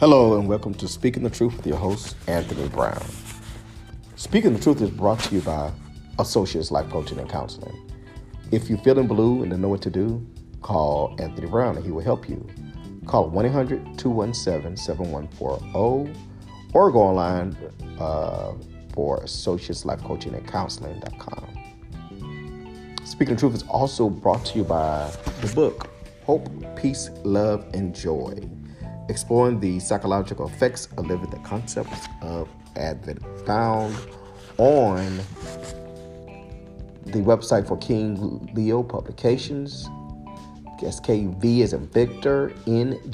Hello, and welcome to Speaking the Truth with your host, Anthony Brown. Speaking the Truth is brought to you by Associates Life Coaching and Counseling. If you're feeling blue and don't know what to do, call Anthony Brown and he will help you. Call 1 800 217 7140 or go online uh, for Associates Life Coaching and Counseling.com. Speaking the Truth is also brought to you by the book Hope, Peace, Love, and Joy exploring the psychological effects of living the concepts of Advent found on the website for King Leo Publications. SKV is a Victor, N-G-L-E-O.com.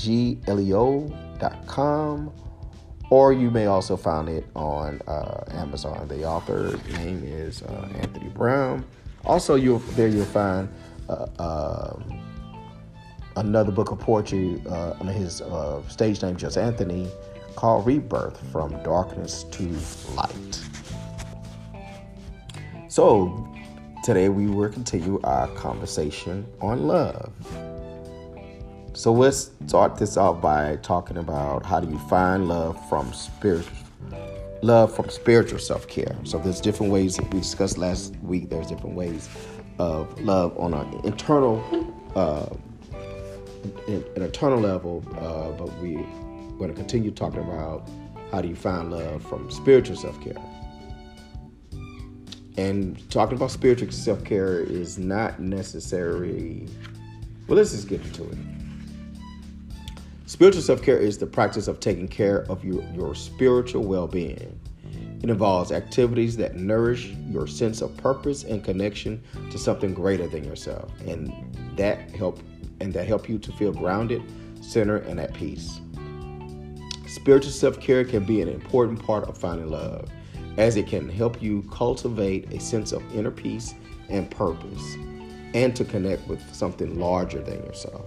Or you may also find it on uh, Amazon. The author's name is uh, Anthony Brown. Also, you'll there you'll find uh, um, another book of poetry uh, under his uh, stage name, just Anthony, called Rebirth From Darkness to Light. So, today we will continue our conversation on love. So, let's start this off by talking about how do you find love from spiritual love from spiritual self-care. So there's different ways we discussed last week. There's different ways of love on an internal uh, an, an eternal level, uh, but we're going to continue talking about how do you find love from spiritual self care. And talking about spiritual self care is not necessary. Well, let's just get into it. Spiritual self care is the practice of taking care of your, your spiritual well being. It involves activities that nourish your sense of purpose and connection to something greater than yourself, and that help and that help you to feel grounded, centered, and at peace. Spiritual self care can be an important part of finding love, as it can help you cultivate a sense of inner peace and purpose, and to connect with something larger than yourself.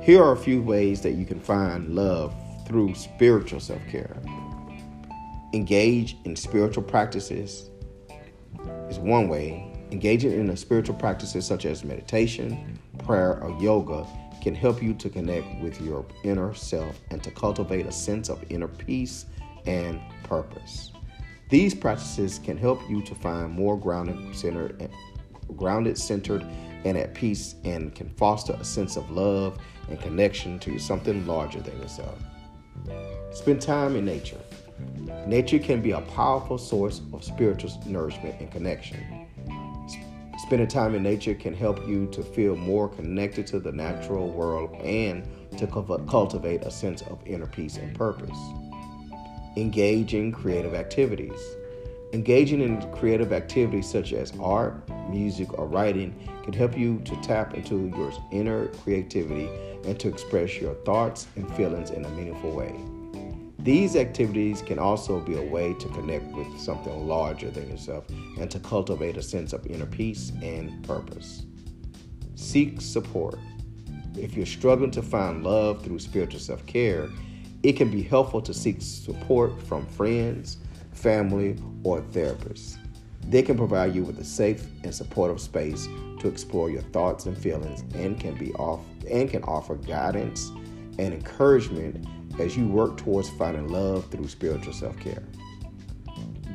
Here are a few ways that you can find love through spiritual self care. Engage in spiritual practices is one way. Engaging in spiritual practices such as meditation, prayer, or yoga can help you to connect with your inner self and to cultivate a sense of inner peace and purpose. These practices can help you to find more grounded, centered, grounded, centered, and at peace, and can foster a sense of love and connection to something larger than yourself. Spend time in nature. Nature can be a powerful source of spiritual nourishment and connection. Spending time in nature can help you to feel more connected to the natural world and to cultivate a sense of inner peace and purpose. Engaging creative activities. Engaging in creative activities such as art, music, or writing can help you to tap into your inner creativity and to express your thoughts and feelings in a meaningful way. These activities can also be a way to connect with something larger than yourself and to cultivate a sense of inner peace and purpose. Seek support. If you're struggling to find love through spiritual self care, it can be helpful to seek support from friends, family, or therapists. They can provide you with a safe and supportive space to explore your thoughts and feelings and can be off and can offer guidance and encouragement as you work towards finding love through spiritual self care.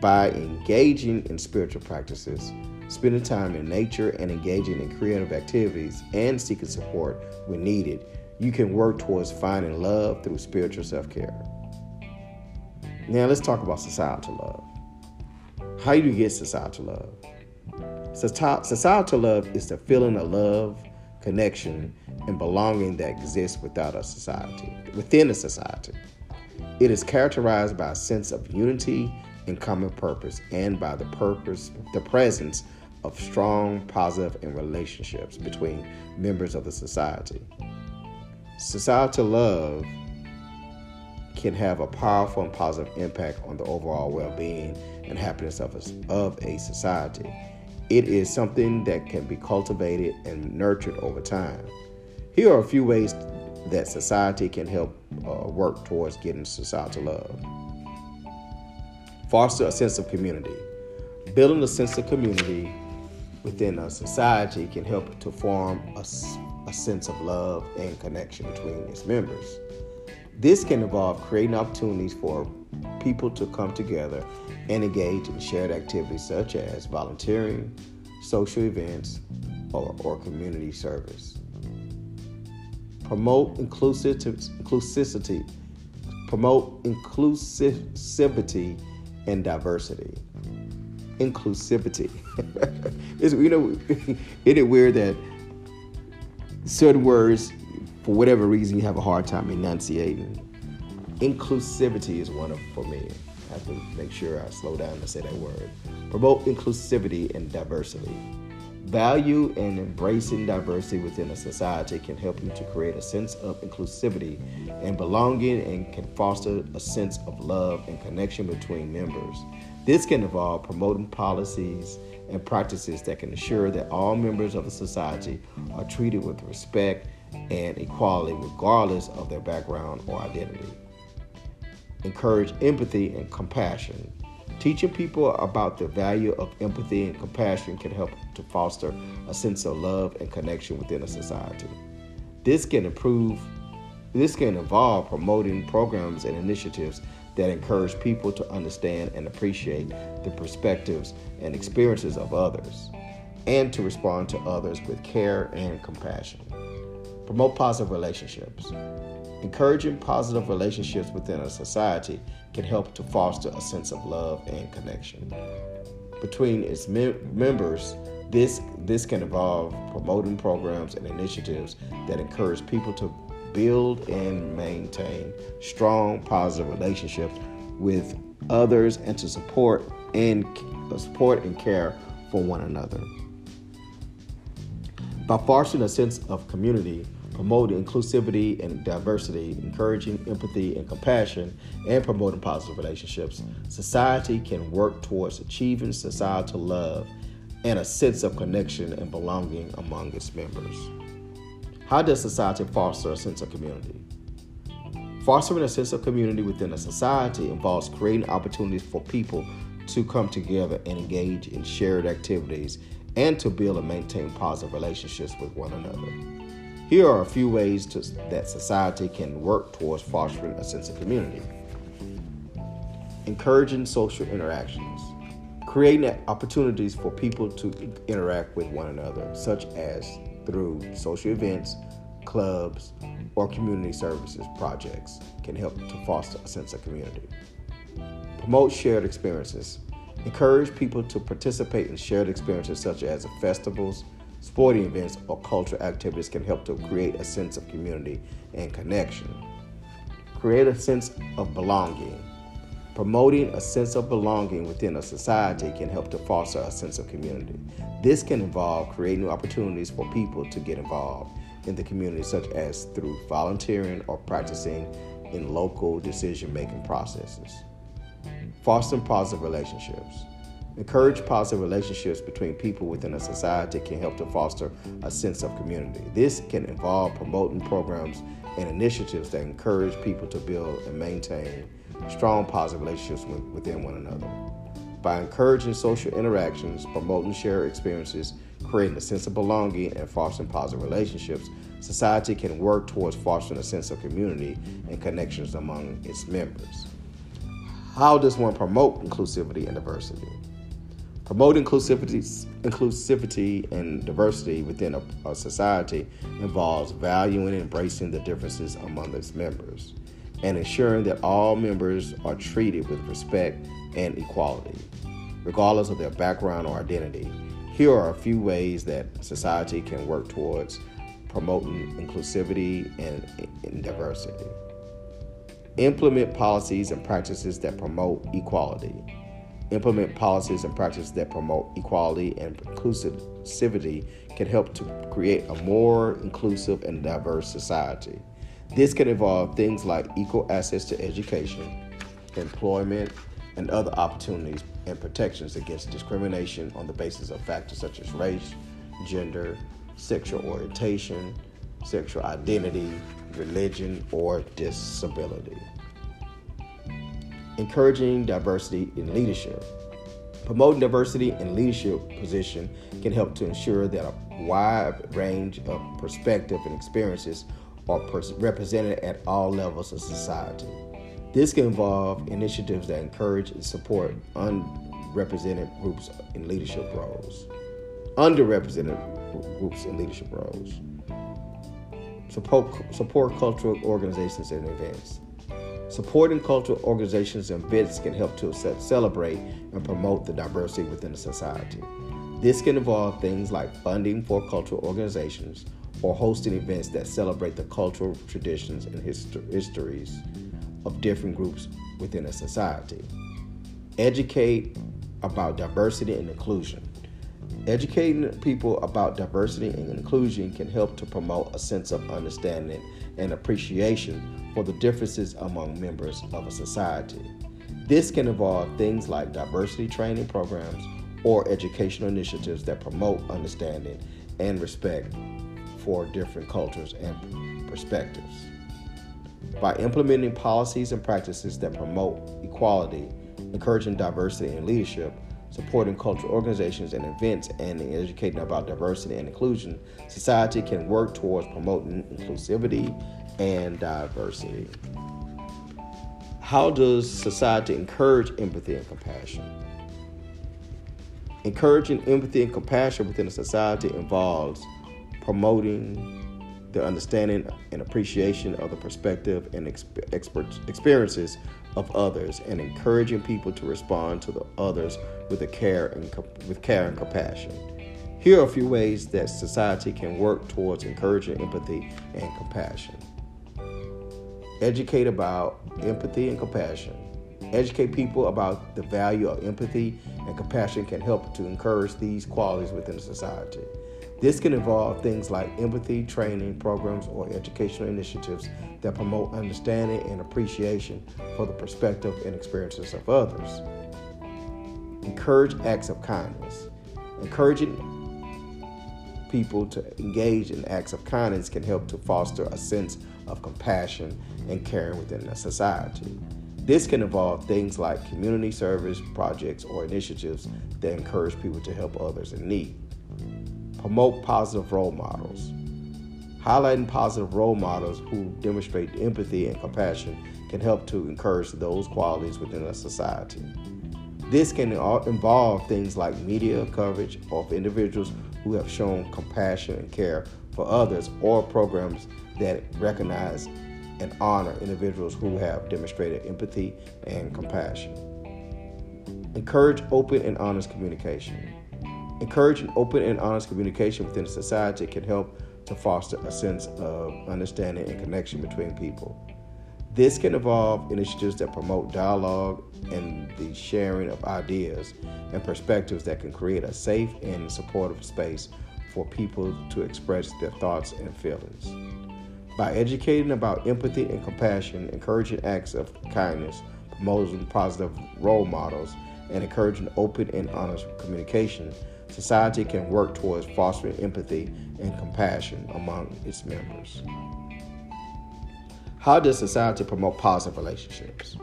By engaging in spiritual practices, spending time in nature, and engaging in creative activities and seeking support when needed, you can work towards finding love through spiritual self care. Now, let's talk about societal love. How do you get societal love? Societal love is the feeling of love, connection, and belonging that exists without a society, within a society. It is characterized by a sense of unity and common purpose and by the purpose, the presence of strong, positive and relationships between members of the society. Societal love can have a powerful and positive impact on the overall well-being and happiness of a, of a society. It is something that can be cultivated and nurtured over time. Here are a few ways that society can help uh, work towards getting societal love. Foster a sense of community. Building a sense of community within a society can help to form a, a sense of love and connection between its members. This can involve creating opportunities for people to come together and engage in shared activities such as volunteering, social events, or, or community service. Promote inclusivity, promote inclusivity and diversity. Inclusivity. it's, you know, isn't it weird that certain words, for whatever reason, you have a hard time enunciating? Inclusivity is one of for me. I have to make sure I slow down to say that word. Promote inclusivity and diversity. Value and embracing diversity within a society can help you to create a sense of inclusivity and belonging and can foster a sense of love and connection between members. This can involve promoting policies and practices that can ensure that all members of the society are treated with respect and equality regardless of their background or identity. Encourage empathy and compassion. Teaching people about the value of empathy and compassion can help to foster a sense of love and connection within a society. This can improve this can involve promoting programs and initiatives that encourage people to understand and appreciate the perspectives and experiences of others and to respond to others with care and compassion. Promote positive relationships. Encouraging positive relationships within a society can help to foster a sense of love and connection. Between its mem- members, this, this can involve promoting programs and initiatives that encourage people to build and maintain strong positive relationships with others and to support and uh, support and care for one another. By fostering a sense of community, promoting inclusivity and diversity, encouraging empathy and compassion, and promoting positive relationships, society can work towards achieving societal love and a sense of connection and belonging among its members. How does society foster a sense of community? Fostering a sense of community within a society involves creating opportunities for people to come together and engage in shared activities and to build and maintain positive relationships with one another. Here are a few ways to, that society can work towards fostering a sense of community. Encouraging social interactions. Creating opportunities for people to interact with one another, such as through social events, clubs, or community services projects, can help to foster a sense of community. Promote shared experiences. Encourage people to participate in shared experiences such as festivals, Sporting events or cultural activities can help to create a sense of community and connection. Create a sense of belonging. Promoting a sense of belonging within a society can help to foster a sense of community. This can involve creating new opportunities for people to get involved in the community, such as through volunteering or practicing in local decision making processes. Fostering positive relationships. Encourage positive relationships between people within a society can help to foster a sense of community. This can involve promoting programs and initiatives that encourage people to build and maintain strong positive relationships within one another. By encouraging social interactions, promoting shared experiences, creating a sense of belonging, and fostering positive relationships, society can work towards fostering a sense of community and connections among its members. How does one promote inclusivity and diversity? Promote inclusivity, inclusivity and diversity within a, a, society involves valuing and embracing the differences among its members and ensuring that all members are treated with respect and equality, regardless of their background or identity. Here are a few ways that society can work towards promoting inclusivity and, and diversity. Implement policies and practices that promote equality implement policies and practices that promote equality and inclusivity can help to create a more inclusive and diverse society. This can involve things like equal access to education, employment, and other opportunities and protections against discrimination on the basis of factors such as race, gender, sexual orientation, sexual identity, religion, or disability encouraging diversity in leadership. Promoting diversity in leadership position can help to ensure that a wide range of perspective and experiences are represented at all levels of society. This can involve initiatives that encourage and support unrepresented groups in leadership roles, underrepresented groups in leadership roles, support, support cultural organizations and events. Supporting cultural organizations and events can help to celebrate and promote the diversity within a society. This can involve things like funding for cultural organizations or hosting events that celebrate the cultural traditions and histories of different groups within a society. Educate about diversity and inclusion. Educating people about diversity and inclusion can help to promote a sense of understanding and appreciation for the differences among members of a society. This can involve things like diversity training programs or educational initiatives that promote understanding and respect for different cultures and perspectives. By implementing policies and practices that promote equality, encouraging diversity in leadership, supporting cultural organizations and events, and educating about diversity and inclusion, society can work towards promoting inclusivity and diversity. How does society encourage empathy and compassion? Encouraging empathy and compassion within a society involves promoting the understanding and appreciation of the perspective and exp- experiences of others and encouraging people to respond to the others with a care and with care and compassion. Here are a few ways that society can work towards encouraging empathy and compassion. Educate about empathy and compassion. Educate people about the value of empathy and compassion can help to encourage these qualities within society. This can involve things like empathy training programs or educational initiatives that promote understanding and appreciation for the perspective and experiences of others. Encourage acts of kindness. Encouraging people to engage in acts of kindness can help to foster a sense of compassion and caring within a society. This can involve things like community service projects or initiatives that encourage people to help others in need. Promote positive role models. Highlighting positive role models who demonstrate empathy and compassion can help to encourage those qualities within a society. This can involve things like media coverage of individuals who have shown compassion and care for others or programs that recognize and honor individuals who have demonstrated empathy and compassion. Encourage open and honest communication. Encouraging open and honest communication within a society can help to foster a sense of understanding and connection between people. This can involve initiatives that promote dialogue and the sharing of ideas and perspectives that can create a safe and supportive space for people to express their thoughts and feelings. By educating about empathy and compassion, encouraging acts of kindness, promoting positive role models, and encouraging open and honest communication, society can work towards fostering empathy and compassion among its members. How does society promote positive relationships?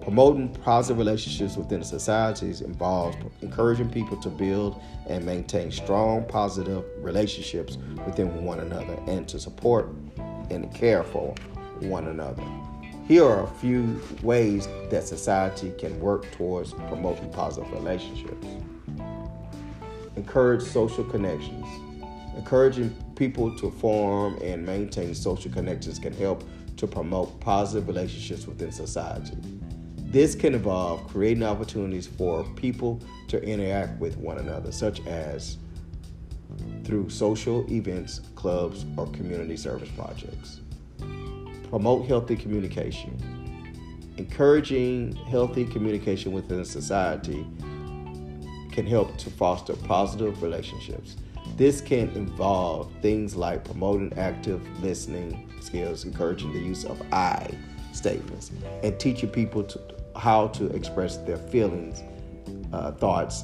Promoting positive relationships within societies involves encouraging people to build and maintain strong, positive relationships within one another and to support and care for one another. Here are a few ways that society can work towards promoting positive relationships encourage social connections. Encouraging people to form and maintain social connections can help to promote positive relationships within society. This can involve creating opportunities for people to interact with one another, such as through social events, clubs, or community service projects. Promote healthy communication. Encouraging healthy communication within society can help to foster positive relationships. This can involve things like promoting active listening skills, encouraging the use of I statements, and teaching people to, how to express their feelings, uh, thoughts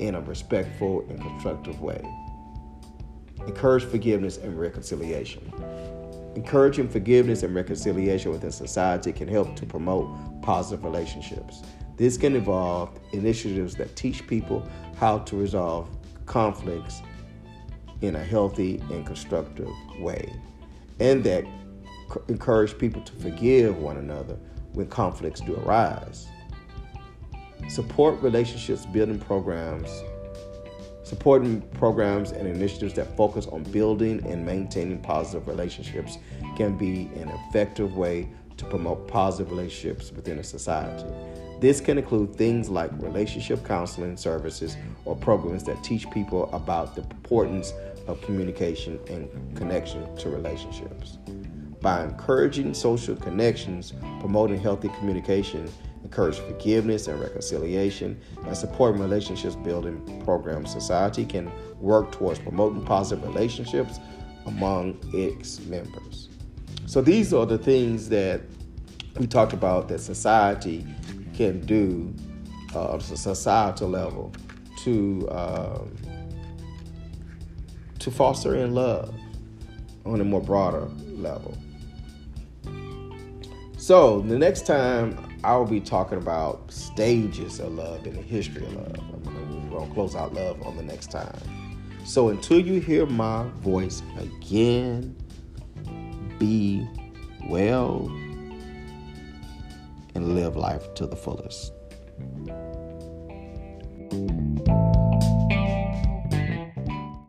in a respectful and constructive way. Encourage forgiveness and reconciliation. Encouraging forgiveness and reconciliation within society can help to promote positive relationships. This can involve initiatives that teach people how to resolve conflicts in a healthy and constructive way. and that encourage people to forgive one another when conflicts do arise. Support relationships building programs, supporting programs and initiatives that focus on building and maintaining positive relationships can be an effective way to promote positive relationships within a society. This can include things like relationship counseling services or programs that teach people about the importance of communication and connection to relationships. By encouraging social connections, promoting healthy communication, encourage forgiveness and reconciliation, and supporting relationships building programs, society can work towards promoting positive relationships among its members. So these are the things that we talked about that society can do uh, societal level to um, to foster in love on a more broader level. So the next time I will be talking about stages of love and the history of love. I'm gonna, close out love on the next time. So until you hear my voice again, be well and live life to the fullest.